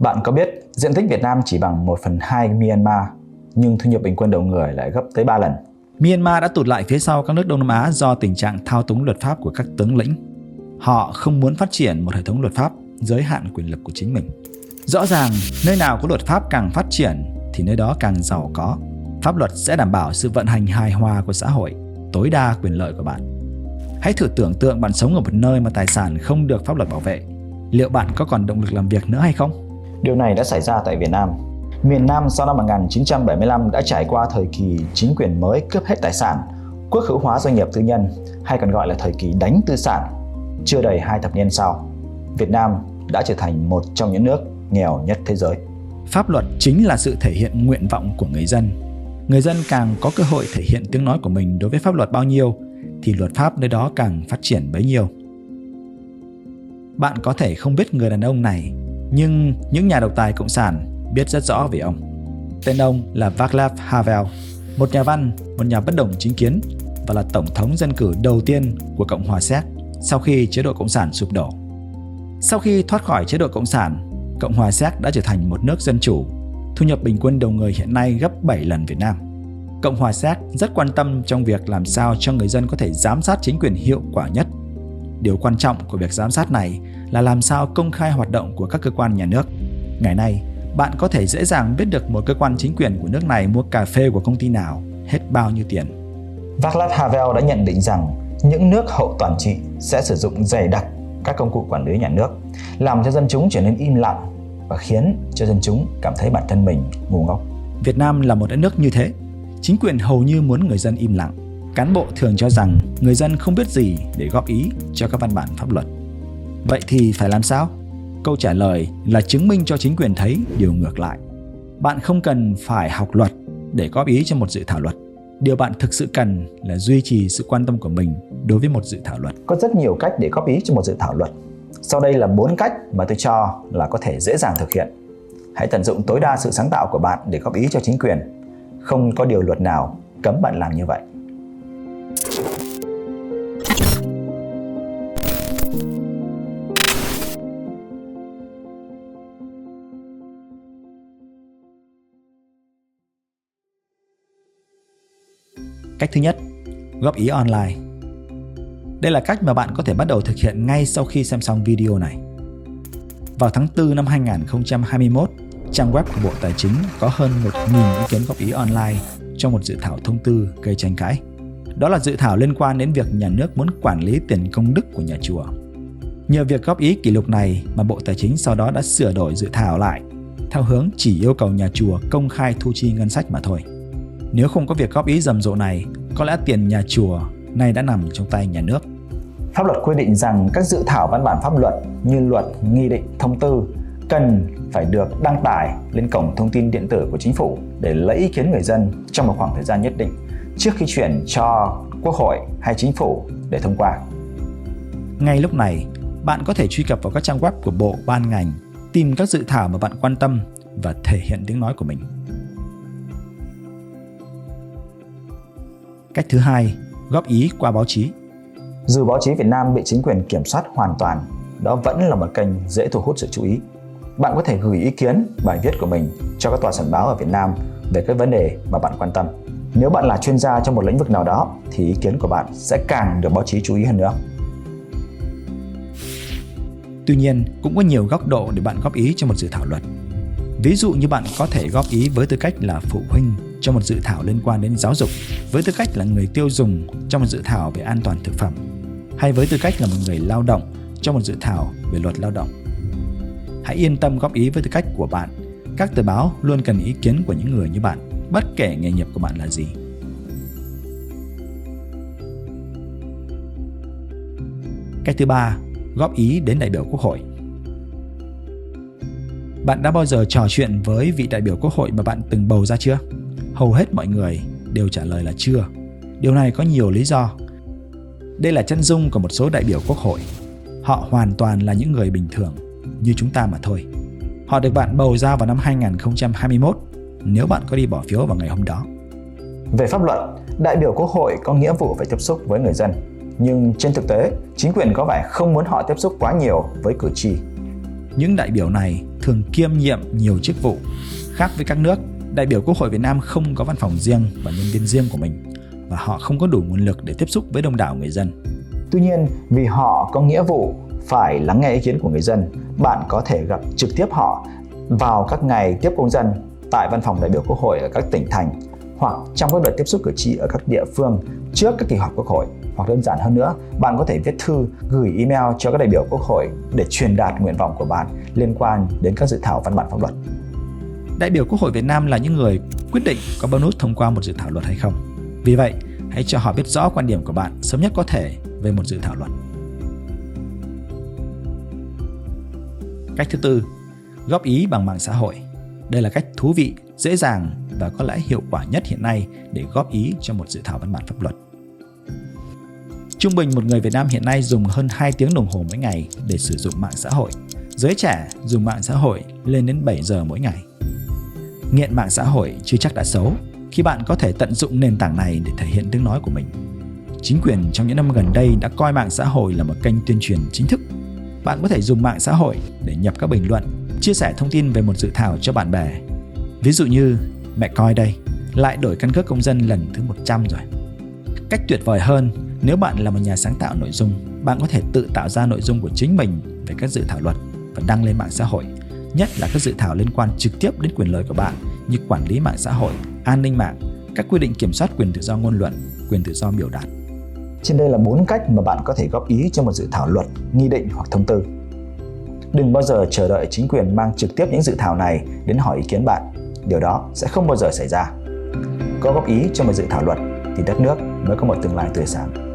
Bạn có biết diện tích Việt Nam chỉ bằng 1 phần 2 Myanmar, nhưng thu nhập bình quân đầu người lại gấp tới 3 lần. Myanmar đã tụt lại phía sau các nước Đông Nam Á do tình trạng thao túng luật pháp của các tướng lĩnh. Họ không muốn phát triển một hệ thống luật pháp giới hạn quyền lực của chính mình. Rõ ràng, nơi nào có luật pháp càng phát triển thì nơi đó càng giàu có. Pháp luật sẽ đảm bảo sự vận hành hài hòa của xã hội, tối đa quyền lợi của bạn. Hãy thử tưởng tượng bạn sống ở một nơi mà tài sản không được pháp luật bảo vệ. Liệu bạn có còn động lực làm việc nữa hay không? Điều này đã xảy ra tại Việt Nam. Miền Nam sau năm 1975 đã trải qua thời kỳ chính quyền mới cướp hết tài sản, quốc hữu hóa doanh nghiệp tư nhân, hay còn gọi là thời kỳ đánh tư sản. Chưa đầy hai thập niên sau, Việt Nam đã trở thành một trong những nước nghèo nhất thế giới. Pháp luật chính là sự thể hiện nguyện vọng của người dân. Người dân càng có cơ hội thể hiện tiếng nói của mình đối với pháp luật bao nhiêu thì luật pháp nơi đó càng phát triển bấy nhiêu. Bạn có thể không biết người đàn ông này, nhưng những nhà độc tài cộng sản biết rất rõ về ông. Tên ông là Václav Havel, một nhà văn, một nhà bất đồng chính kiến và là tổng thống dân cử đầu tiên của Cộng hòa Séc sau khi chế độ cộng sản sụp đổ. Sau khi thoát khỏi chế độ cộng sản, Cộng hòa Séc đã trở thành một nước dân chủ, thu nhập bình quân đầu người hiện nay gấp 7 lần Việt Nam. Cộng hòa Séc rất quan tâm trong việc làm sao cho người dân có thể giám sát chính quyền hiệu quả nhất. Điều quan trọng của việc giám sát này là làm sao công khai hoạt động của các cơ quan nhà nước. Ngày nay, bạn có thể dễ dàng biết được một cơ quan chính quyền của nước này mua cà phê của công ty nào, hết bao nhiêu tiền. Václav Havel đã nhận định rằng những nước hậu toàn trị sẽ sử dụng dày đặc các công cụ quản lý nhà nước, làm cho dân chúng trở nên im lặng và khiến cho dân chúng cảm thấy bản thân mình ngu ngốc. Việt Nam là một đất nước như thế. Chính quyền hầu như muốn người dân im lặng. Cán bộ thường cho rằng người dân không biết gì để góp ý cho các văn bản pháp luật. Vậy thì phải làm sao? Câu trả lời là chứng minh cho chính quyền thấy điều ngược lại. Bạn không cần phải học luật để góp ý cho một dự thảo luật. Điều bạn thực sự cần là duy trì sự quan tâm của mình đối với một dự thảo luật. Có rất nhiều cách để góp ý cho một dự thảo luật. Sau đây là bốn cách mà tôi cho là có thể dễ dàng thực hiện. Hãy tận dụng tối đa sự sáng tạo của bạn để góp ý cho chính quyền. Không có điều luật nào cấm bạn làm như vậy. Cách thứ nhất, góp ý online. Đây là cách mà bạn có thể bắt đầu thực hiện ngay sau khi xem xong video này. Vào tháng 4 năm 2021, trang web của Bộ Tài chính có hơn 1.000 ý kiến góp ý online trong một dự thảo thông tư gây tranh cãi. Đó là dự thảo liên quan đến việc nhà nước muốn quản lý tiền công đức của nhà chùa. Nhờ việc góp ý kỷ lục này mà Bộ Tài chính sau đó đã sửa đổi dự thảo lại theo hướng chỉ yêu cầu nhà chùa công khai thu chi ngân sách mà thôi. Nếu không có việc góp ý rầm rộ này, có lẽ tiền nhà chùa nay đã nằm trong tay nhà nước. Pháp luật quy định rằng các dự thảo văn bản pháp luật như luật, nghị định, thông tư cần phải được đăng tải lên cổng thông tin điện tử của chính phủ để lấy ý kiến người dân trong một khoảng thời gian nhất định trước khi chuyển cho Quốc hội hay chính phủ để thông qua. Ngay lúc này, bạn có thể truy cập vào các trang web của bộ ban ngành, tìm các dự thảo mà bạn quan tâm và thể hiện tiếng nói của mình. Cách thứ hai, góp ý qua báo chí. Dù báo chí Việt Nam bị chính quyền kiểm soát hoàn toàn, đó vẫn là một kênh dễ thu hút sự chú ý. Bạn có thể gửi ý kiến, bài viết của mình cho các tòa soạn báo ở Việt Nam về các vấn đề mà bạn quan tâm. Nếu bạn là chuyên gia trong một lĩnh vực nào đó thì ý kiến của bạn sẽ càng được báo chí chú ý hơn nữa. Tuy nhiên, cũng có nhiều góc độ để bạn góp ý cho một dự thảo luật. Ví dụ như bạn có thể góp ý với tư cách là phụ huynh trong một dự thảo liên quan đến giáo dục, với tư cách là người tiêu dùng trong một dự thảo về an toàn thực phẩm, hay với tư cách là một người lao động trong một dự thảo về luật lao động. Hãy yên tâm góp ý với tư cách của bạn. Các tờ báo luôn cần ý kiến của những người như bạn, bất kể nghề nghiệp của bạn là gì. Cách thứ ba, góp ý đến đại biểu Quốc hội. Bạn đã bao giờ trò chuyện với vị đại biểu Quốc hội mà bạn từng bầu ra chưa? Hầu hết mọi người đều trả lời là chưa. Điều này có nhiều lý do. Đây là chân dung của một số đại biểu Quốc hội. Họ hoàn toàn là những người bình thường, như chúng ta mà thôi. Họ được bạn bầu ra vào năm 2021 nếu bạn có đi bỏ phiếu vào ngày hôm đó. Về pháp luật, đại biểu Quốc hội có nghĩa vụ phải tiếp xúc với người dân. Nhưng trên thực tế, chính quyền có vẻ không muốn họ tiếp xúc quá nhiều với cử tri. Những đại biểu này thường kiêm nhiệm nhiều chức vụ. Khác với các nước, đại biểu Quốc hội Việt Nam không có văn phòng riêng và nhân viên riêng của mình và họ không có đủ nguồn lực để tiếp xúc với đông đảo người dân. Tuy nhiên, vì họ có nghĩa vụ phải lắng nghe ý kiến của người dân, bạn có thể gặp trực tiếp họ vào các ngày tiếp công dân tại văn phòng đại biểu Quốc hội ở các tỉnh thành hoặc trong các đợt tiếp xúc cử tri ở các địa phương trước các kỳ họp Quốc hội hoặc đơn giản hơn nữa, bạn có thể viết thư gửi email cho các đại biểu Quốc hội để truyền đạt nguyện vọng của bạn liên quan đến các dự thảo văn bản pháp luật. Đại biểu Quốc hội Việt Nam là những người quyết định có bấm nút thông qua một dự thảo luật hay không. Vì vậy, hãy cho họ biết rõ quan điểm của bạn sớm nhất có thể về một dự thảo luật. Cách thứ tư, góp ý bằng mạng xã hội. Đây là cách thú vị, dễ dàng và có lẽ hiệu quả nhất hiện nay để góp ý cho một dự thảo văn bản pháp luật. Trung bình một người Việt Nam hiện nay dùng hơn 2 tiếng đồng hồ mỗi ngày để sử dụng mạng xã hội. Giới trẻ dùng mạng xã hội lên đến 7 giờ mỗi ngày. Nghiện mạng xã hội chưa chắc đã xấu khi bạn có thể tận dụng nền tảng này để thể hiện tiếng nói của mình. Chính quyền trong những năm gần đây đã coi mạng xã hội là một kênh tuyên truyền chính thức. Bạn có thể dùng mạng xã hội để nhập các bình luận, chia sẻ thông tin về một dự thảo cho bạn bè. Ví dụ như mẹ coi đây, lại đổi căn cước công dân lần thứ 100 rồi. Cách tuyệt vời hơn, nếu bạn là một nhà sáng tạo nội dung, bạn có thể tự tạo ra nội dung của chính mình về các dự thảo luật và đăng lên mạng xã hội, nhất là các dự thảo liên quan trực tiếp đến quyền lợi của bạn như quản lý mạng xã hội, an ninh mạng, các quy định kiểm soát quyền tự do ngôn luận, quyền tự do biểu đạt. Trên đây là bốn cách mà bạn có thể góp ý cho một dự thảo luật, nghị định hoặc thông tư. Đừng bao giờ chờ đợi chính quyền mang trực tiếp những dự thảo này đến hỏi ý kiến bạn. Điều đó sẽ không bao giờ xảy ra. Có góp ý cho một dự thảo luật thì đất nước mới có một tương lai tươi sáng.